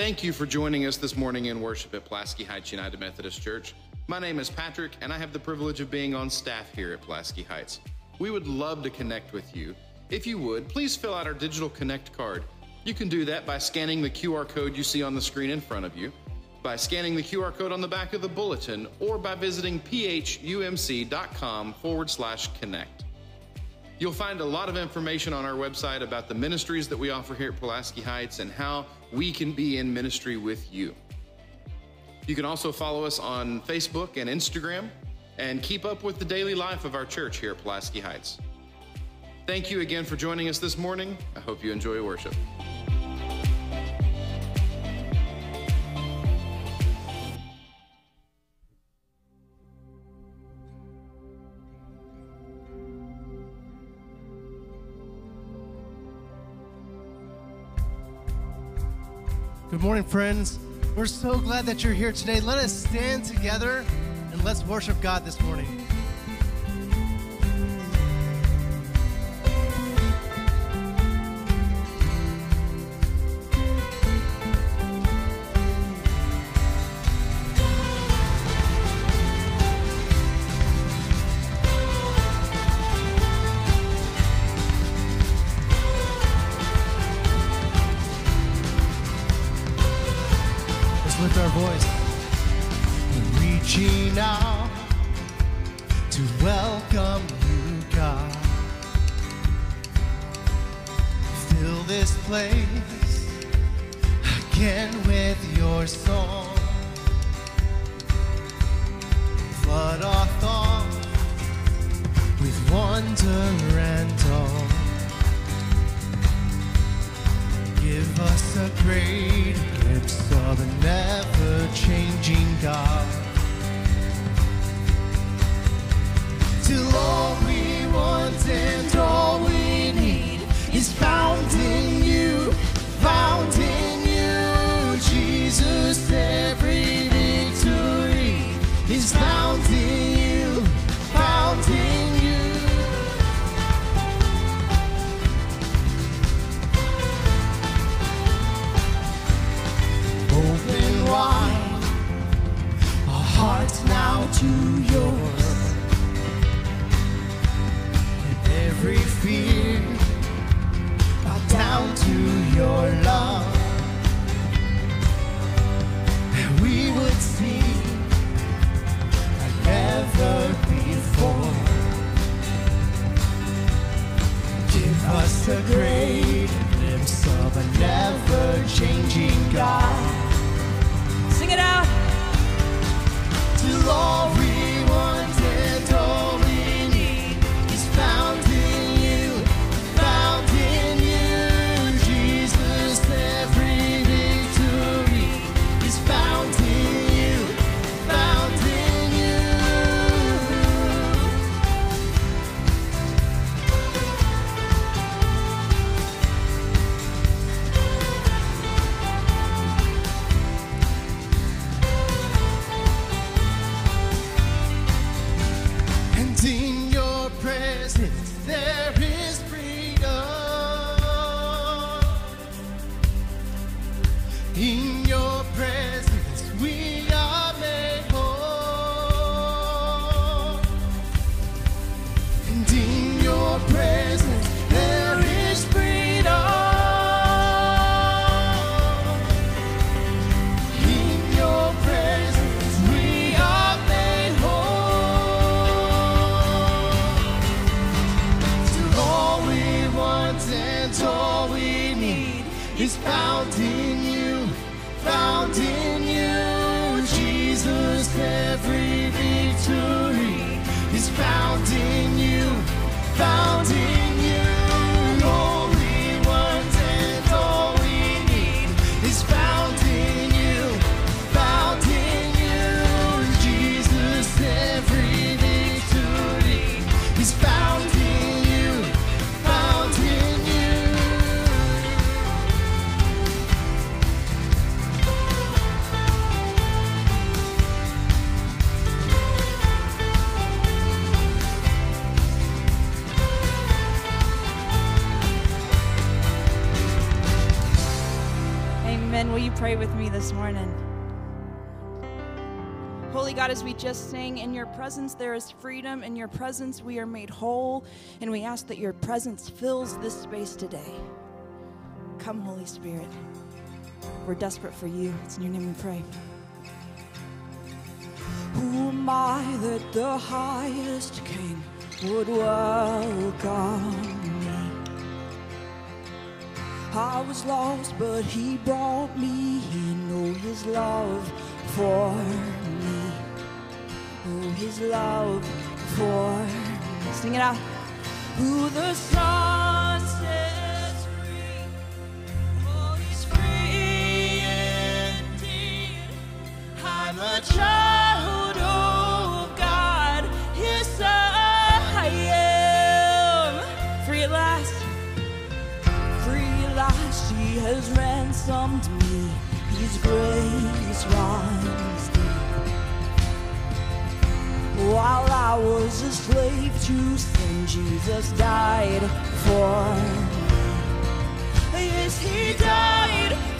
Thank you for joining us this morning in worship at Pulaski Heights United Methodist Church. My name is Patrick, and I have the privilege of being on staff here at Pulaski Heights. We would love to connect with you. If you would, please fill out our digital connect card. You can do that by scanning the QR code you see on the screen in front of you, by scanning the QR code on the back of the bulletin, or by visiting phumc.com forward slash connect. You'll find a lot of information on our website about the ministries that we offer here at Pulaski Heights and how we can be in ministry with you. You can also follow us on Facebook and Instagram and keep up with the daily life of our church here at Pulaski Heights. Thank you again for joining us this morning. I hope you enjoy worship. Good morning, friends. We're so glad that you're here today. Let us stand together and let's worship God this morning. To welcome you, God. Fill this place again with your song. Flood our thoughts with wonder and awe. Give us a great glimpse of a never changing God. Till all we want and all we need is found in you, found in you, Jesus. Every victory is found in you, found in you. open wide, our hearts now to yours. Fear bow down to your love. And we would see like never before. Give us a great glimpse of a never changing God. Sing it out. Till all just saying, In your presence there is freedom. In your presence we are made whole. And we ask that your presence fills this space today. Come, Holy Spirit. We're desperate for you. It's in your name we pray. Who am I that the highest king would welcome me? I was lost, but he brought me He knew his love for who his love for. Sing it out. Who the sun sets free. Oh, he's free indeed. I'm a child of God. Yes, I am. Free at last. Free at last. He has ransomed me. His grace runs while I was a slave to sin, Jesus died for. Yes, he died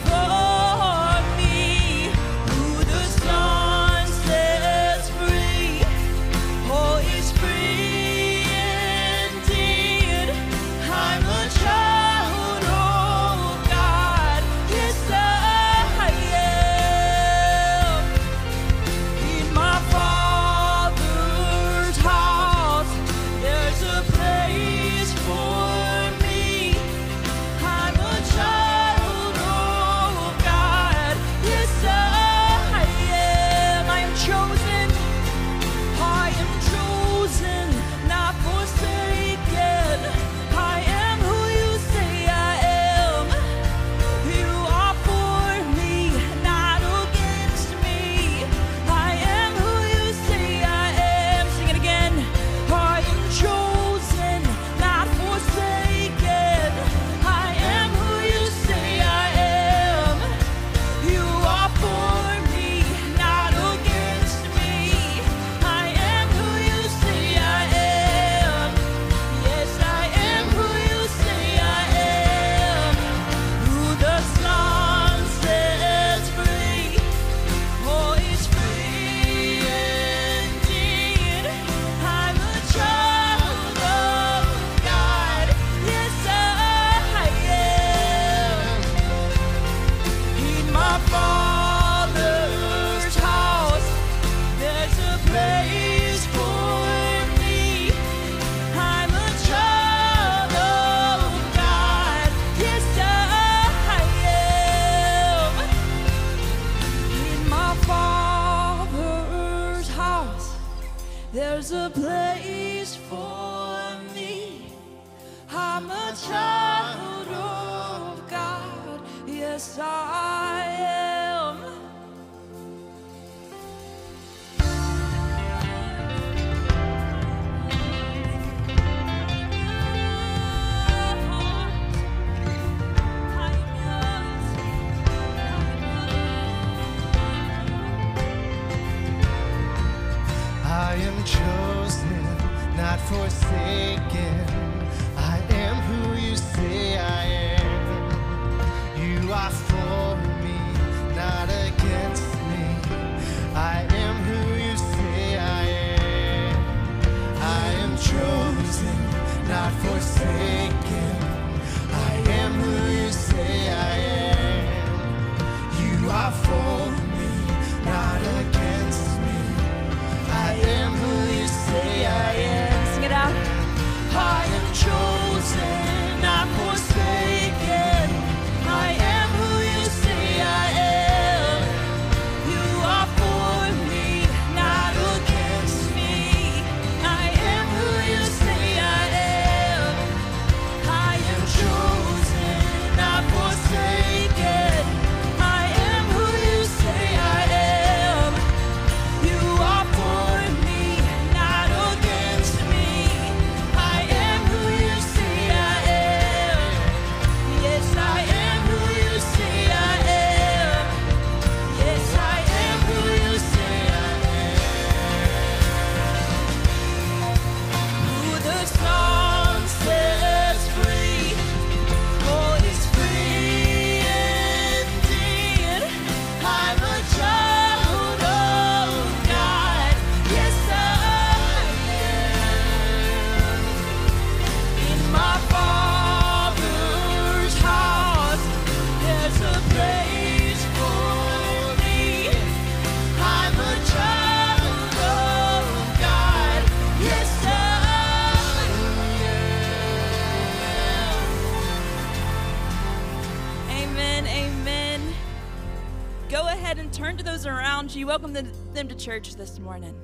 you. Welcome them them to church this morning.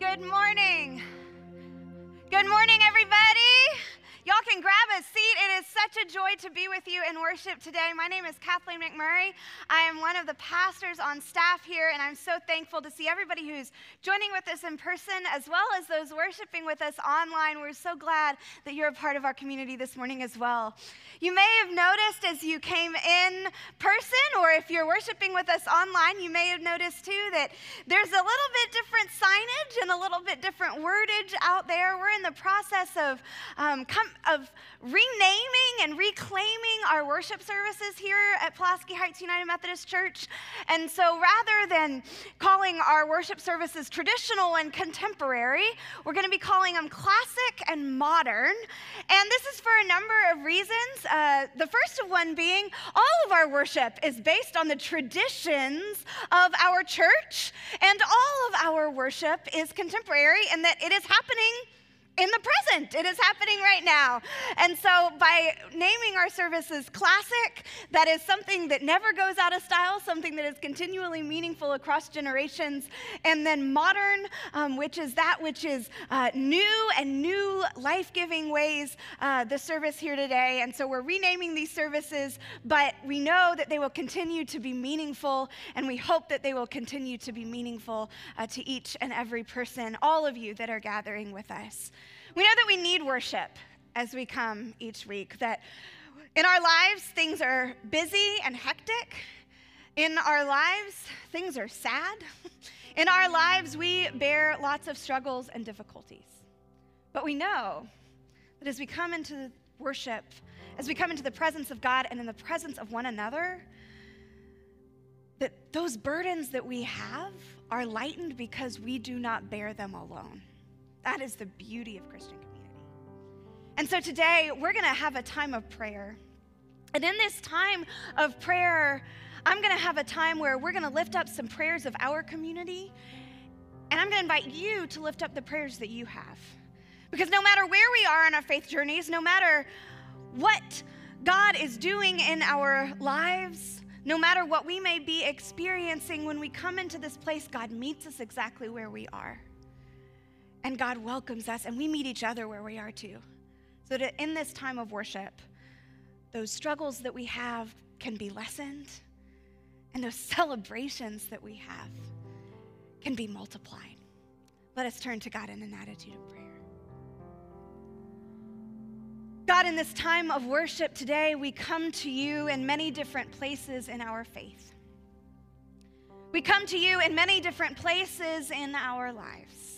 Good morning. Good morning, everybody. Y'all can grab a seat. It is such a joy to be with you in worship today. My name is Kathleen McMurray. I am one of the pastors on staff here, and I'm so thankful to see everybody who's joining with us in person as well as those worshiping with us online. We're so glad that you're a part of our community this morning as well. You may have noticed as you came in person, or if you're worshiping with us online, you may have noticed too that there's a little bit different signage and a little bit different wordage out there. We're in the process of um, of renaming and reclaiming our worship services here at Pulaski Heights United Methodist Church. And so rather than calling our worship services traditional and contemporary, we're going to be calling them classic and modern. And this is for a number of reasons. Uh, the first of one being all of our worship is based on the traditions of our church, and all of our worship is contemporary, and that it is happening in the present. It is happening right now. And so, by naming our services classic, that is something that never goes out of style, something that is continually meaningful across generations. And then modern, um, which is that which is uh, new and new life giving ways, uh, the service here today. And so, we're renaming these services, but we know that they will continue to be meaningful, and we hope that they will continue to be meaningful uh, to each and every person, all of you that are gathering with us. We know that we need worship as we come each week, that in our lives, things are busy and hectic. In our lives, things are sad. In our lives, we bear lots of struggles and difficulties. But we know that as we come into worship, as we come into the presence of God and in the presence of one another, that those burdens that we have are lightened because we do not bear them alone. That is the beauty of Christian community. And so today, we're going to have a time of prayer. And in this time of prayer, I'm going to have a time where we're going to lift up some prayers of our community. And I'm going to invite you to lift up the prayers that you have. Because no matter where we are in our faith journeys, no matter what God is doing in our lives, no matter what we may be experiencing, when we come into this place, God meets us exactly where we are. And God welcomes us, and we meet each other where we are too. So that in this time of worship, those struggles that we have can be lessened, and those celebrations that we have can be multiplied. Let us turn to God in an attitude of prayer. God, in this time of worship today, we come to you in many different places in our faith. We come to you in many different places in our lives.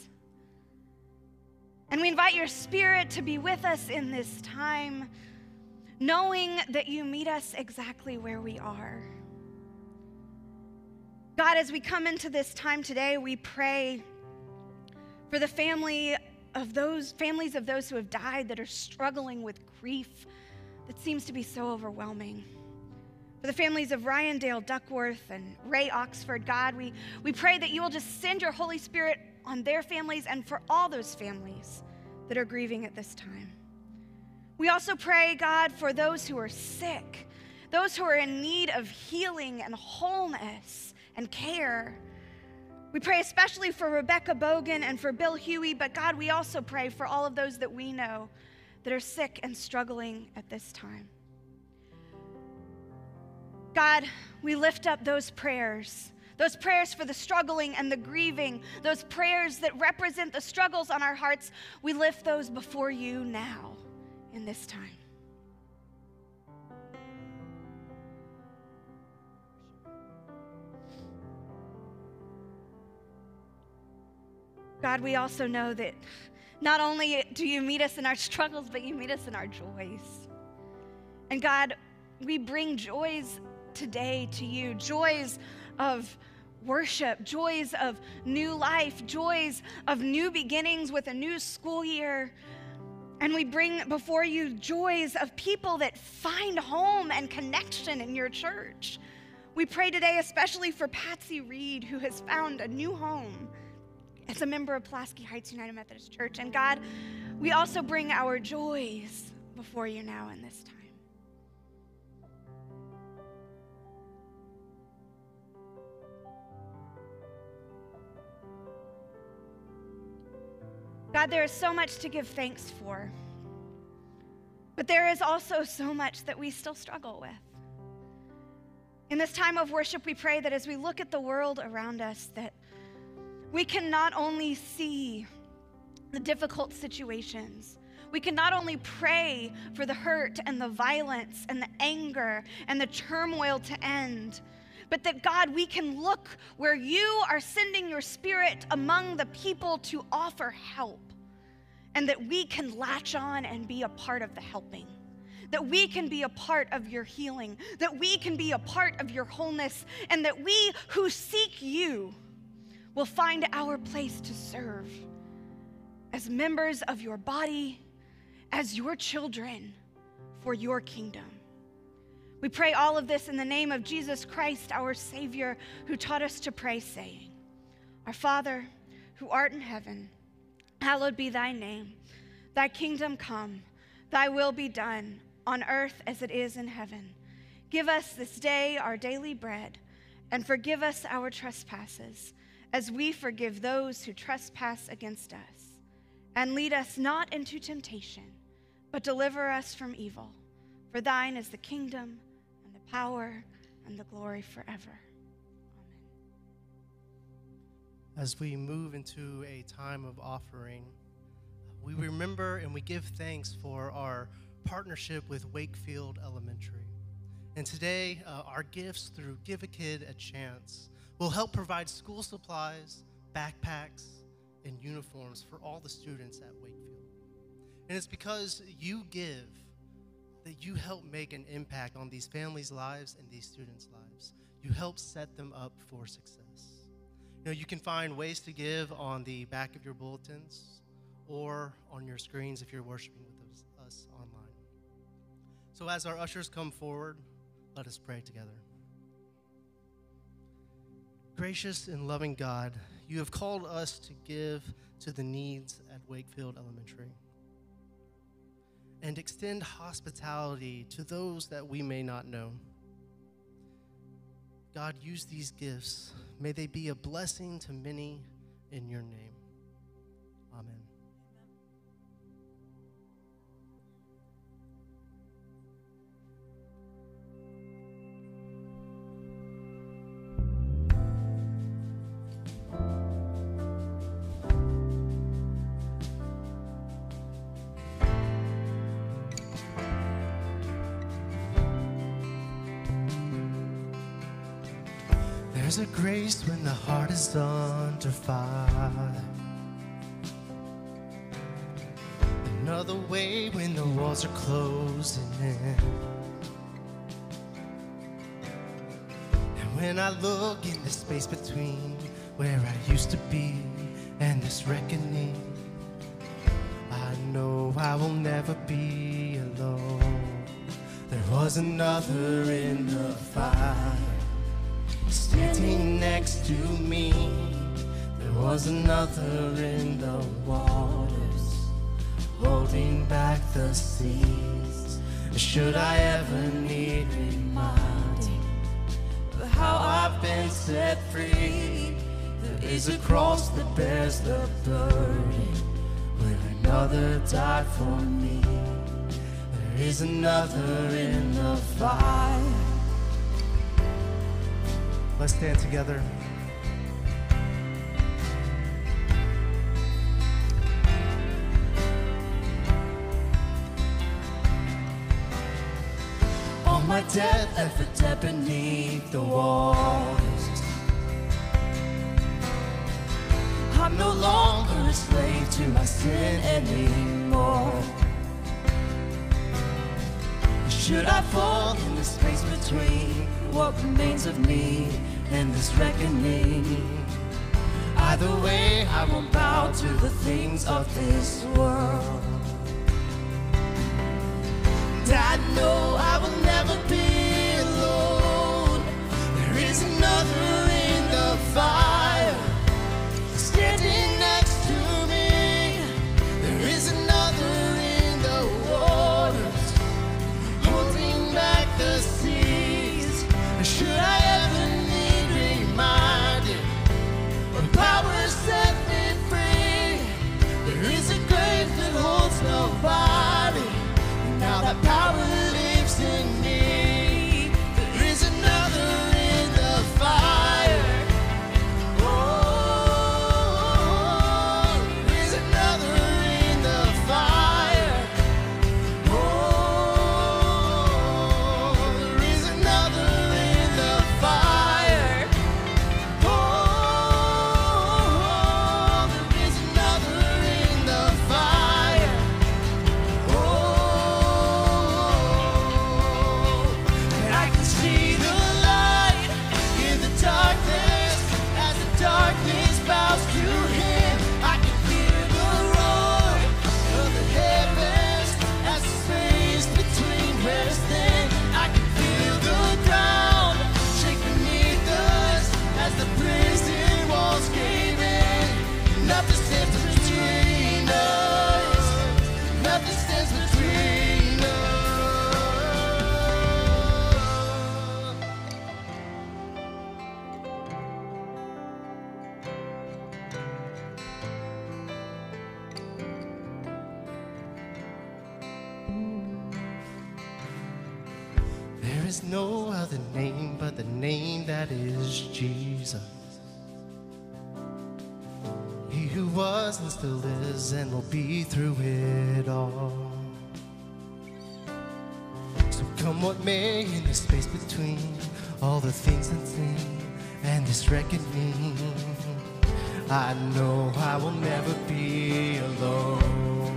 And we invite your spirit to be with us in this time, knowing that you meet us exactly where we are. God, as we come into this time today, we pray for the family of those families of those who have died that are struggling with grief that seems to be so overwhelming. For the families of Ryan Dale Duckworth and Ray Oxford, God, we, we pray that you will just send your Holy Spirit on their families and for all those families that are grieving at this time. We also pray, God, for those who are sick, those who are in need of healing and wholeness and care. We pray especially for Rebecca Bogan and for Bill Huey, but God, we also pray for all of those that we know that are sick and struggling at this time. God, we lift up those prayers, those prayers for the struggling and the grieving, those prayers that represent the struggles on our hearts. We lift those before you now in this time. God, we also know that not only do you meet us in our struggles, but you meet us in our joys. And God, we bring joys today to you joys of worship, joys of new life, joys of new beginnings with a new school year. And we bring before you joys of people that find home and connection in your church. We pray today, especially for Patsy Reed, who has found a new home as a member of Pulaski Heights United Methodist Church. And God, we also bring our joys before you now in this time. God, there is so much to give thanks for. But there is also so much that we still struggle with. In this time of worship, we pray that as we look at the world around us, that we can not only see the difficult situations, we can not only pray for the hurt and the violence and the anger and the turmoil to end, but that God, we can look where you are sending your spirit among the people to offer help, and that we can latch on and be a part of the helping. That we can be a part of your healing, that we can be a part of your wholeness, and that we who seek you will find our place to serve as members of your body, as your children for your kingdom. We pray all of this in the name of Jesus Christ, our Savior, who taught us to pray, saying, Our Father, who art in heaven, hallowed be thy name. Thy kingdom come, thy will be done on earth as it is in heaven. Give us this day our daily bread, and forgive us our trespasses, as we forgive those who trespass against us. And lead us not into temptation, but deliver us from evil. For thine is the kingdom, power, and the glory forever. Amen. As we move into a time of offering, we remember and we give thanks for our partnership with Wakefield Elementary. And today, uh, our gifts through Give a Kid a Chance will help provide school supplies, backpacks, and uniforms for all the students at Wakefield. And it's because you give that you help make an impact on these families' lives and these students' lives. You help set them up for success. You know, you can find ways to give on the back of your bulletins or on your screens if you're worshiping with us, us online. So, as our ushers come forward, let us pray together. Gracious and loving God, you have called us to give to the needs at Wakefield Elementary and extend hospitality to those that we may not know. God, use these gifts. May they be a blessing to many in your name. There's a grace when the heart is under fire. Another way when the walls are closing in. And when I look in the space between where I used to be and this reckoning, I know I will never be alone. There was another in the fire standing next to me. There was another in the waters, holding back the seas. Should I ever need reminding of how I've been set free? There is a cross that bears the burden, where another died for me. There is another in the fire. Let's stand together. All my debt left beneath the walls. I'm no longer a slave to my sin anymore. Should I fall in the space between what remains of me and this reckoning? Either way, I won't bow to the things of this world. And I know I will never be alone. There is another in the fire between all the things unseen and this reckoning. I know I will never be alone.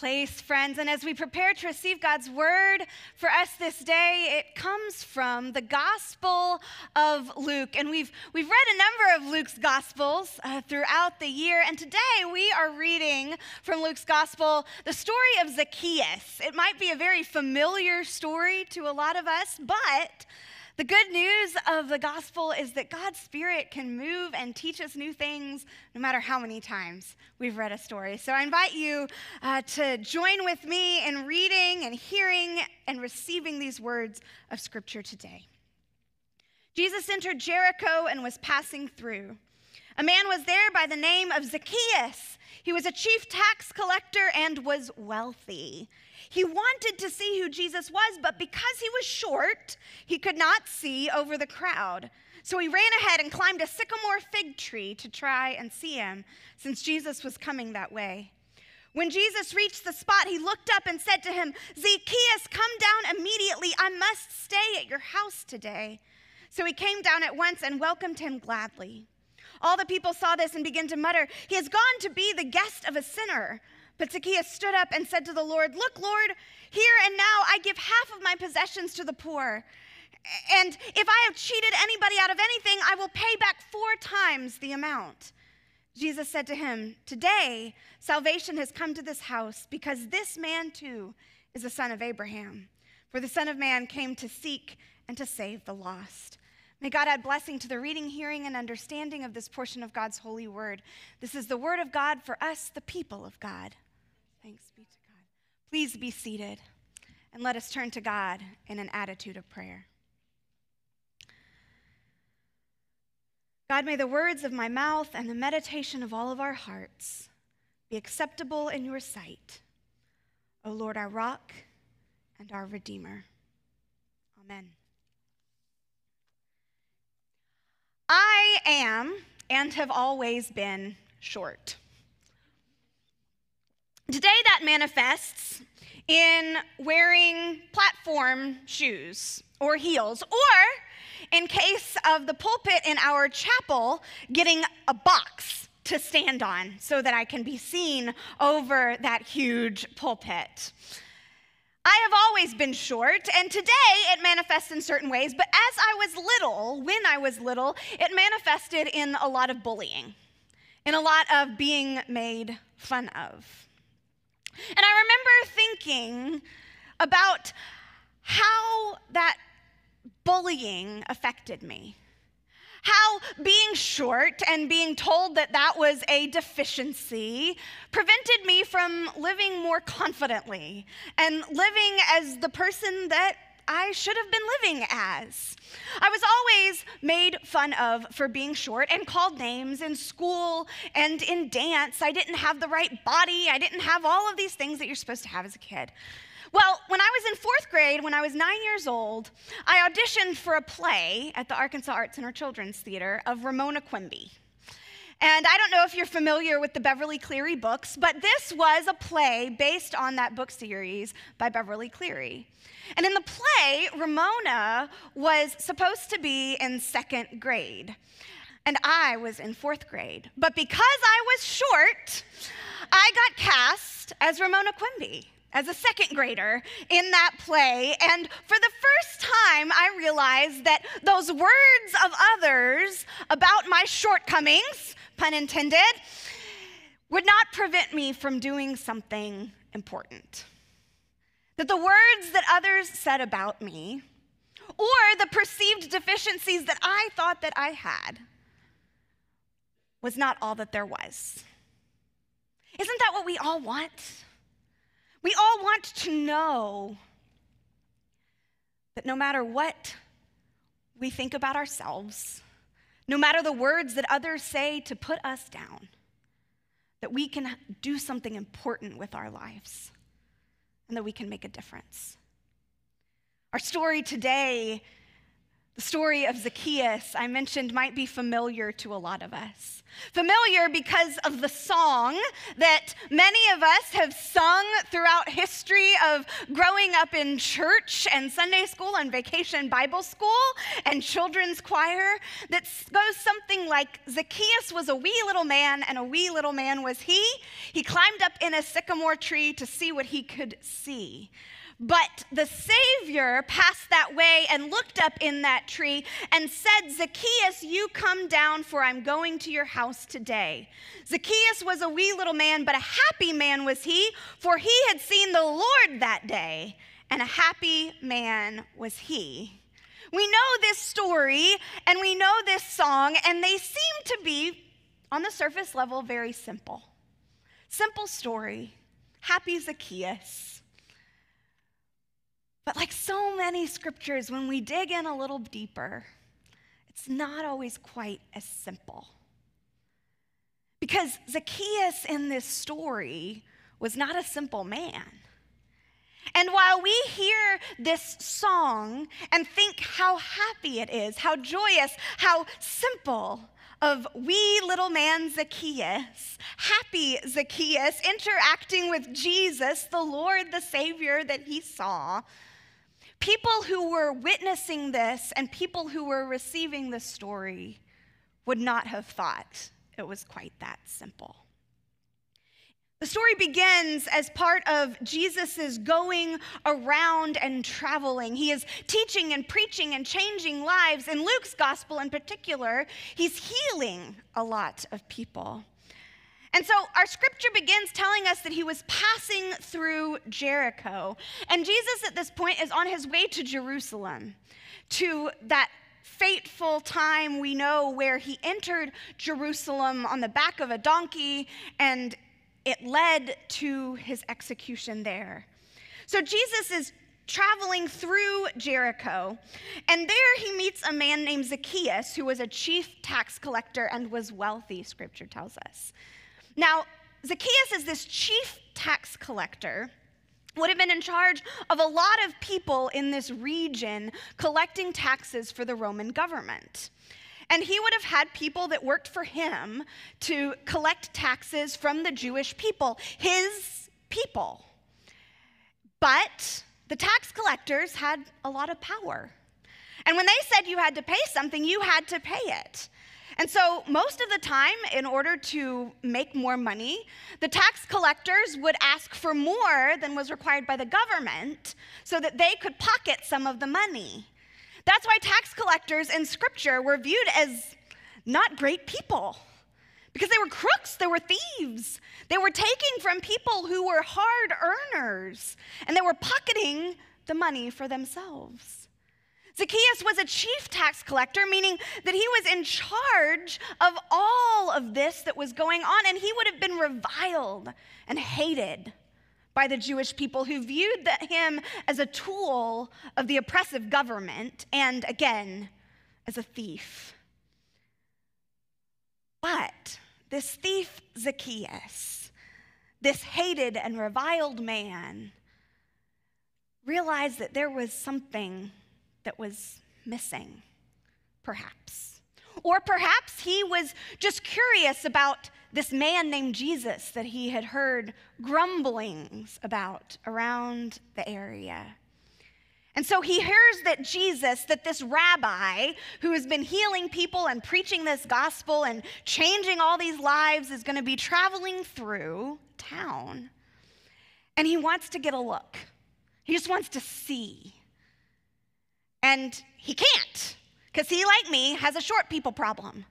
Place, friends. And as we prepare to receive God's word for us this day, it comes from the Gospel of Luke. And we've, we've read a number of Luke's Gospels uh, throughout the year. And today we are reading from Luke's Gospel the story of Zacchaeus. It might be a very familiar story to a lot of us, but the good news of the gospel is that God's Spirit can move and teach us new things no matter how many times we've read a story. So I invite you uh, to join with me in reading and hearing and receiving these words of Scripture today. Jesus entered Jericho and was passing through. A man was there by the name of Zacchaeus. He was a chief tax collector and was wealthy. He wanted to see who Jesus was, but because he was short, he could not see over the crowd. So he ran ahead and climbed a sycamore fig tree to try and see him, since Jesus was coming that way. When Jesus reached the spot, he looked up and said to him, Zacchaeus, come down immediately. I must stay at your house today. So he came down at once and welcomed him gladly. All the people saw this and began to mutter, He has gone to be the guest of a sinner. But Zacchaeus stood up and said to the Lord, Look, Lord, here and now I give half of my possessions to the poor. And if I have cheated anybody out of anything, I will pay back four times the amount. Jesus said to him, Today salvation has come to this house because this man too is a son of Abraham. For the Son of Man came to seek and to save the lost. May God add blessing to the reading, hearing, and understanding of this portion of God's holy word. This is the word of God for us, the people of God. Thanks be to God. Please be seated and let us turn to God in an attitude of prayer. God, may the words of my mouth and the meditation of all of our hearts be acceptable in your sight. O Lord, our rock and our redeemer. Amen. I am and have always been short. Today, that manifests in wearing platform shoes or heels, or in case of the pulpit in our chapel, getting a box to stand on so that I can be seen over that huge pulpit. I have always been short, and today it manifests in certain ways, but as I was little, when I was little, it manifested in a lot of bullying, in a lot of being made fun of. And I remember thinking about how that bullying affected me. How being short and being told that that was a deficiency prevented me from living more confidently and living as the person that I should have been living as. I was always made fun of for being short and called names in school and in dance. I didn't have the right body, I didn't have all of these things that you're supposed to have as a kid. Well, when I was in fourth grade, when I was nine years old, I auditioned for a play at the Arkansas Arts Center Children's Theater of Ramona Quimby. And I don't know if you're familiar with the Beverly Cleary books, but this was a play based on that book series by Beverly Cleary. And in the play, Ramona was supposed to be in second grade, and I was in fourth grade. But because I was short, I got cast as Ramona Quimby as a second grader in that play. And for the first time, I realized that those words of others about my shortcomings, pun intended, would not prevent me from doing something important. That the words that others said about me, or the perceived deficiencies that I thought that I had, was not all that there was. Isn't that what we all want? We all want to know that no matter what we think about ourselves, no matter the words that others say to put us down, that we can do something important with our lives and that we can make a difference. Our story today the story of Zacchaeus, I mentioned, might be familiar to a lot of us. Familiar because of the song that many of us have sung throughout history of growing up in church and Sunday school and vacation Bible school and children's choir that goes something like Zacchaeus was a wee little man, and a wee little man was he. He climbed up in a sycamore tree to see what he could see. But the Savior passed that way and looked up in that tree and said, Zacchaeus, you come down, for I'm going to your house today. Zacchaeus was a wee little man, but a happy man was he, for he had seen the Lord that day, and a happy man was he. We know this story and we know this song, and they seem to be, on the surface level, very simple. Simple story. Happy Zacchaeus. But like so many scriptures, when we dig in a little deeper, it's not always quite as simple. Because Zacchaeus in this story was not a simple man. And while we hear this song and think how happy it is, how joyous, how simple of wee little man Zacchaeus, happy Zacchaeus, interacting with Jesus, the Lord, the Savior that he saw, People who were witnessing this and people who were receiving this story would not have thought it was quite that simple. The story begins as part of Jesus' going around and traveling. He is teaching and preaching and changing lives. In Luke's gospel, in particular, he's healing a lot of people. And so our scripture begins telling us that he was passing through Jericho. And Jesus at this point is on his way to Jerusalem, to that fateful time we know where he entered Jerusalem on the back of a donkey and it led to his execution there. So Jesus is traveling through Jericho, and there he meets a man named Zacchaeus, who was a chief tax collector and was wealthy, scripture tells us. Now, Zacchaeus is this chief tax collector would have been in charge of a lot of people in this region collecting taxes for the Roman government. And he would have had people that worked for him to collect taxes from the Jewish people, his people. But the tax collectors had a lot of power. And when they said you had to pay something, you had to pay it. And so, most of the time, in order to make more money, the tax collectors would ask for more than was required by the government so that they could pocket some of the money. That's why tax collectors in scripture were viewed as not great people because they were crooks, they were thieves. They were taking from people who were hard earners and they were pocketing the money for themselves. Zacchaeus was a chief tax collector, meaning that he was in charge of all of this that was going on, and he would have been reviled and hated by the Jewish people who viewed him as a tool of the oppressive government and, again, as a thief. But this thief, Zacchaeus, this hated and reviled man, realized that there was something that was missing, perhaps. Or perhaps he was just curious about this man named Jesus that he had heard grumblings about around the area. And so he hears that Jesus, that this rabbi who has been healing people and preaching this gospel and changing all these lives, is going to be traveling through town. And he wants to get a look, he just wants to see. And he can't, because he, like me, has a short people problem.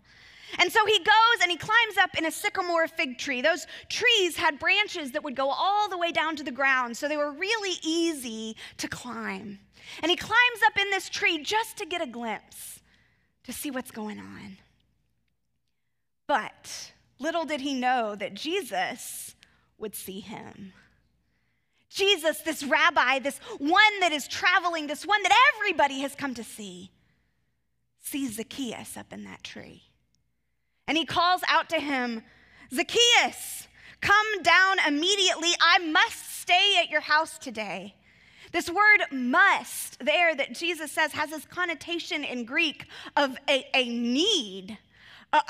And so he goes and he climbs up in a sycamore fig tree. Those trees had branches that would go all the way down to the ground, so they were really easy to climb. And he climbs up in this tree just to get a glimpse to see what's going on. But little did he know that Jesus would see him. Jesus, this rabbi, this one that is traveling, this one that everybody has come to see, sees Zacchaeus up in that tree. And he calls out to him, Zacchaeus, come down immediately. I must stay at your house today. This word must there that Jesus says has this connotation in Greek of a, a need,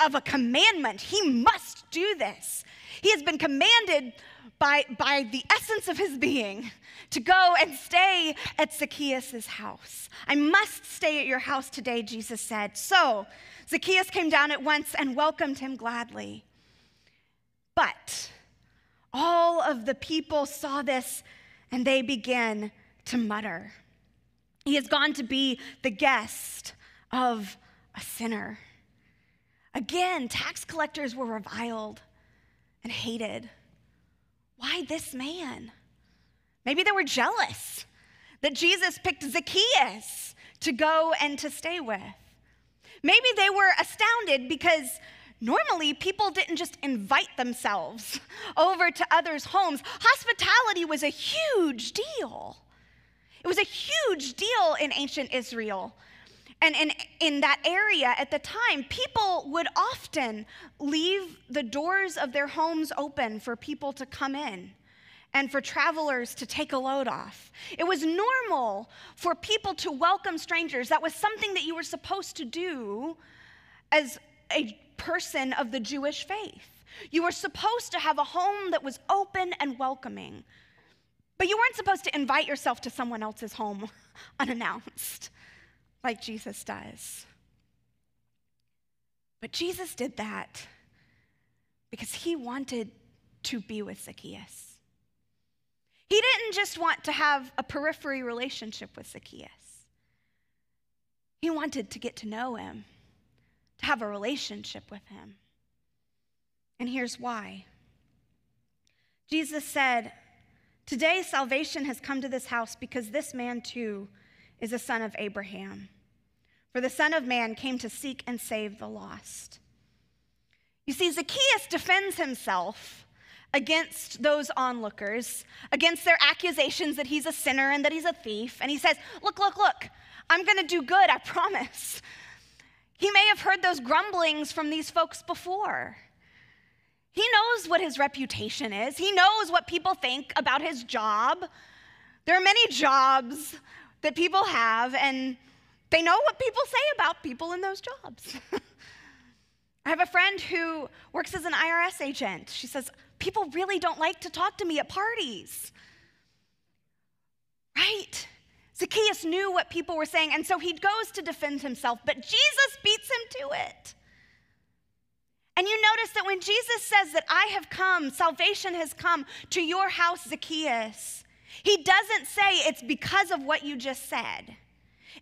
of a commandment. He must do this. He has been commanded by, by the essence of his being to go and stay at Zacchaeus' house. I must stay at your house today, Jesus said. So Zacchaeus came down at once and welcomed him gladly. But all of the people saw this and they began to mutter. He has gone to be the guest of a sinner. Again, tax collectors were reviled and hated. Why this man? Maybe they were jealous that Jesus picked Zacchaeus to go and to stay with. Maybe they were astounded because normally people didn't just invite themselves over to others' homes. Hospitality was a huge deal. It was a huge deal in ancient Israel. And in, in that area at the time, people would often leave the doors of their homes open for people to come in and for travelers to take a load off. It was normal for people to welcome strangers. That was something that you were supposed to do as a person of the Jewish faith. You were supposed to have a home that was open and welcoming. But you weren't supposed to invite yourself to someone else's home unannounced like Jesus does. But Jesus did that because he wanted to be with Zacchaeus. He didn't just want to have a periphery relationship with Zacchaeus, he wanted to get to know him, to have a relationship with him. And here's why Jesus said, Today salvation has come to this house because this man too is a son of Abraham. For the Son of Man came to seek and save the lost. You see, Zacchaeus defends himself against those onlookers, against their accusations that he's a sinner and that he's a thief. And he says, Look, look, look, I'm going to do good, I promise. He may have heard those grumblings from these folks before. He knows what his reputation is, he knows what people think about his job. There are many jobs that people have, and they know what people say about people in those jobs. I have a friend who works as an IRS agent. She says, People really don't like to talk to me at parties. right? Zacchaeus knew what people were saying, and so he goes to defend himself, but Jesus beats him to it. And you notice that when Jesus says that I have come, salvation has come to your house, Zacchaeus, he doesn't say it's because of what you just said.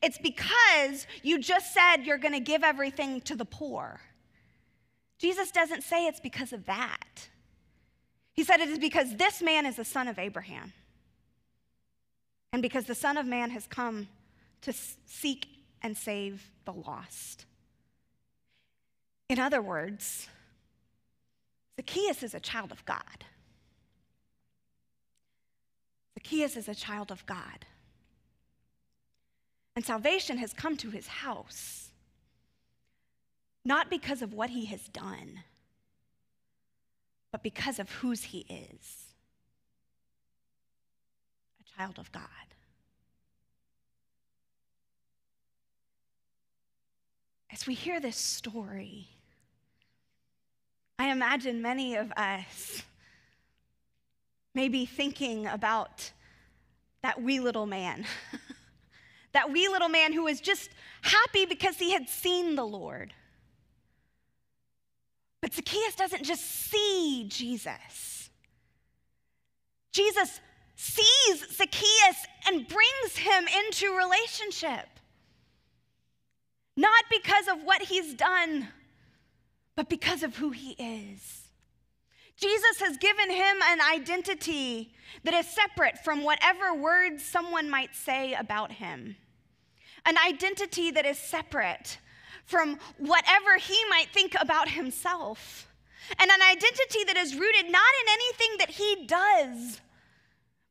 It's because you just said you're going to give everything to the poor. Jesus doesn't say it's because of that. He said it is because this man is the son of Abraham. And because the Son of Man has come to seek and save the lost. In other words, Zacchaeus is a child of God. Zacchaeus is a child of God. And salvation has come to his house, not because of what he has done, but because of whose he is a child of God. As we hear this story, I imagine many of us maybe thinking about that wee little man. that wee little man who was just happy because he had seen the Lord. But Zacchaeus doesn't just see Jesus. Jesus sees Zacchaeus and brings him into relationship. Not because of what he's done, but because of who he is. Jesus has given him an identity that is separate from whatever words someone might say about him, an identity that is separate from whatever he might think about himself, and an identity that is rooted not in anything that he does,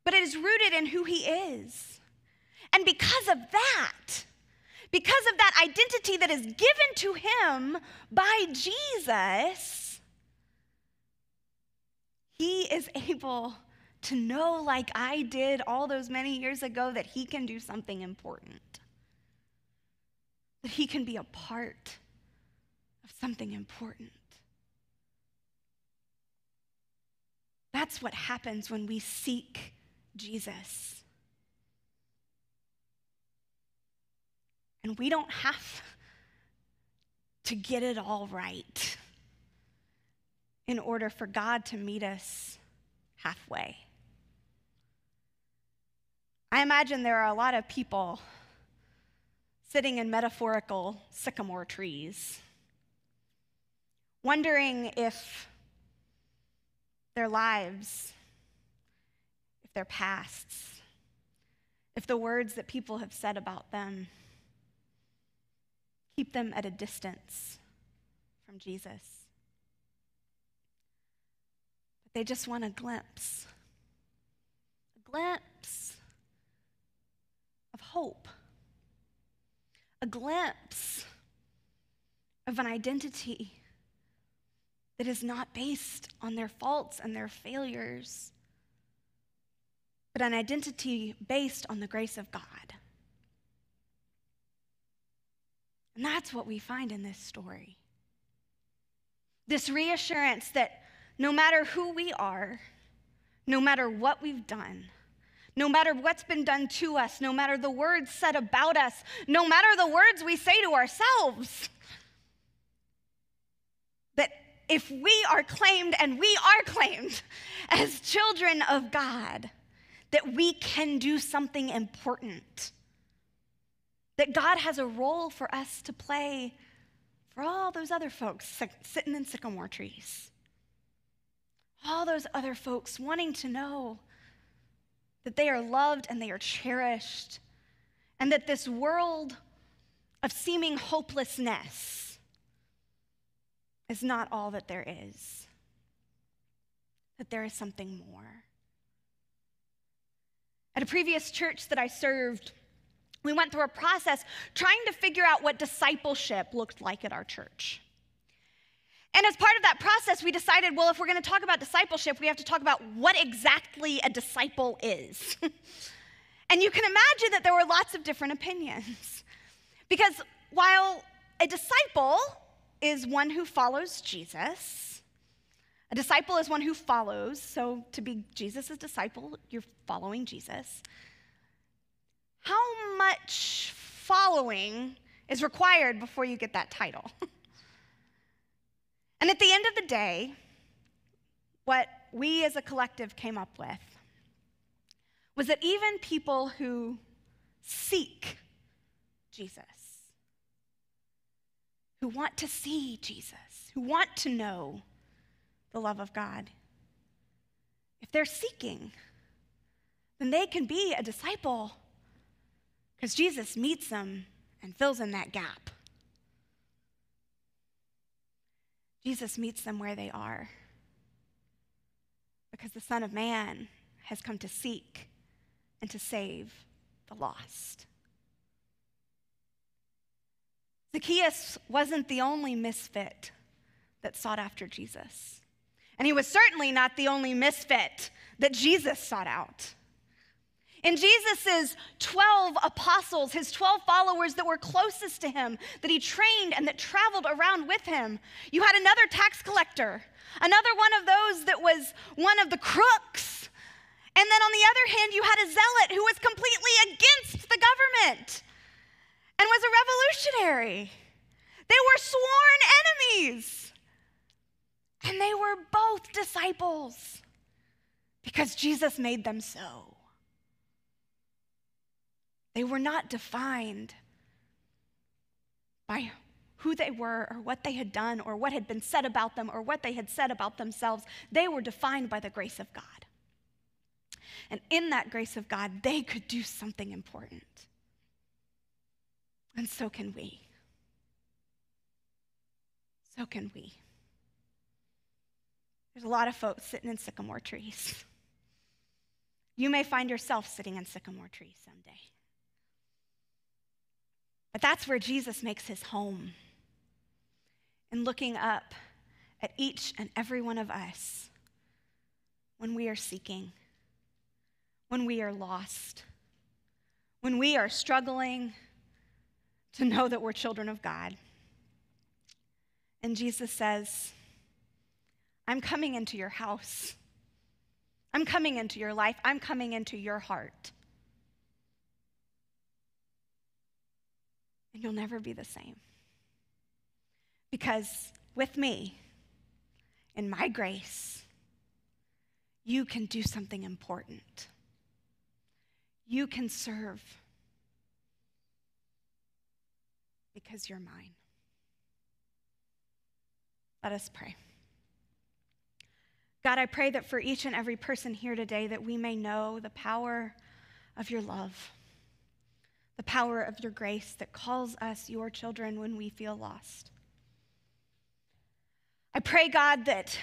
but it is rooted in who he is. And because of that, because of that identity that is given to him by Jesus, he is able to know, like I did all those many years ago, that he can do something important, that he can be a part of something important. That's what happens when we seek Jesus. And we don't have to get it all right in order for God to meet us halfway. I imagine there are a lot of people sitting in metaphorical sycamore trees, wondering if their lives, if their pasts, if the words that people have said about them keep them at a distance from Jesus. But they just want a glimpse, a glimpse of hope, a glimpse of an identity that is not based on their faults and their failures, but an identity based on the grace of God. And that's what we find in this story. This reassurance that no matter who we are, no matter what we've done, no matter what's been done to us, no matter the words said about us, no matter the words we say to ourselves, that if we are claimed and we are claimed as children of God, that we can do something important that God has a role for us to play for all those other folks sitting in sycamore trees. All those other folks wanting to know that they are loved and they are cherished, and that this world of seeming hopelessness is not all that there is, that there is something more. At a previous church that I served, we went through a process trying to figure out what discipleship looked like at our church. And as part of that process, we decided well, if we're going to talk about discipleship, we have to talk about what exactly a disciple is. and you can imagine that there were lots of different opinions. Because while a disciple is one who follows Jesus, a disciple is one who follows. So to be Jesus' disciple, you're following Jesus. how much following is required before you get that title? and at the end of the day, what we as a collective came up with was that even people who seek Jesus, who want to see Jesus, who want to know the love of God, if they're seeking, then they can be a disciple because Jesus meets them and fills in that gap. Jesus meets them where they are because the Son of Man has come to seek and to save the lost. Zacchaeus wasn't the only misfit that sought after Jesus. And he was certainly not the only misfit that Jesus sought out. In Jesus' 12 apostles, his 12 followers that were closest to him, that he trained and that traveled around with him, you had another tax collector, another one of those that was one of the crooks. And then on the other hand, you had a zealot who was completely against the government and was a revolutionary. They were sworn enemies. And they were both disciples because Jesus made them so. They were not defined by who they were or what they had done or what had been said about them or what they had said about themselves. They were defined by the grace of God. And in that grace of God, they could do something important. And so can we. So can we. There's a lot of folks sitting in sycamore trees. You may find yourself sitting in sycamore trees someday. But that's where Jesus makes his home. And looking up at each and every one of us when we are seeking, when we are lost, when we are struggling to know that we're children of God. And Jesus says, I'm coming into your house. I'm coming into your life. I'm coming into your heart. And you'll never be the same. Because with me, in my grace, you can do something important. You can serve because you're mine. Let us pray. God, I pray that for each and every person here today that we may know the power of your love, the power of your grace that calls us your children when we feel lost. I pray, God, that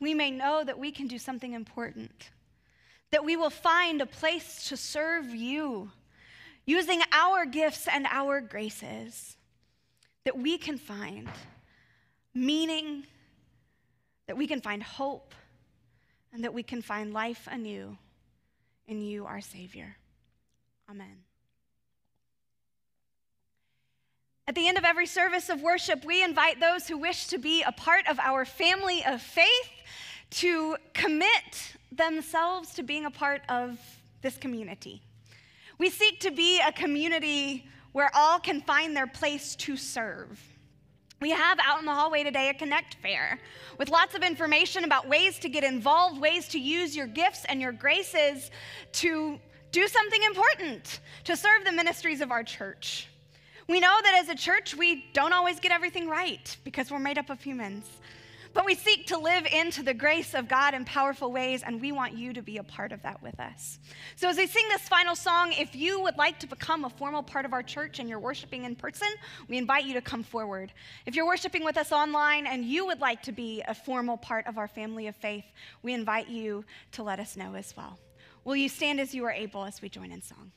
we may know that we can do something important, that we will find a place to serve you using our gifts and our graces, that we can find meaning, that we can find hope, and that we can find life anew in you, our Savior. Amen. At the end of every service of worship, we invite those who wish to be a part of our family of faith to commit themselves to being a part of this community. We seek to be a community where all can find their place to serve. We have out in the hallway today a Connect Fair with lots of information about ways to get involved, ways to use your gifts and your graces to do something important, to serve the ministries of our church. We know that as a church, we don't always get everything right because we're made up of humans. But we seek to live into the grace of God in powerful ways, and we want you to be a part of that with us. So, as we sing this final song, if you would like to become a formal part of our church and you're worshiping in person, we invite you to come forward. If you're worshiping with us online and you would like to be a formal part of our family of faith, we invite you to let us know as well. Will you stand as you are able as we join in song?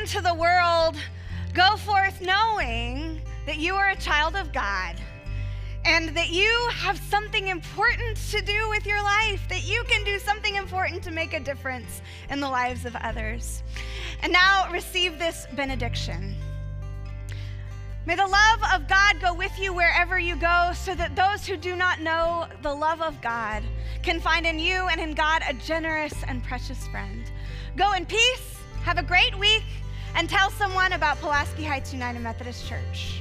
into the world, go forth knowing that you are a child of God and that you have something important to do with your life, that you can do something important to make a difference in the lives of others. And now receive this benediction. May the love of God go with you wherever you go, so that those who do not know the love of God can find in you and in God a generous and precious friend. Go in peace. Have a great week and tell someone about Pulaski Heights United Methodist Church.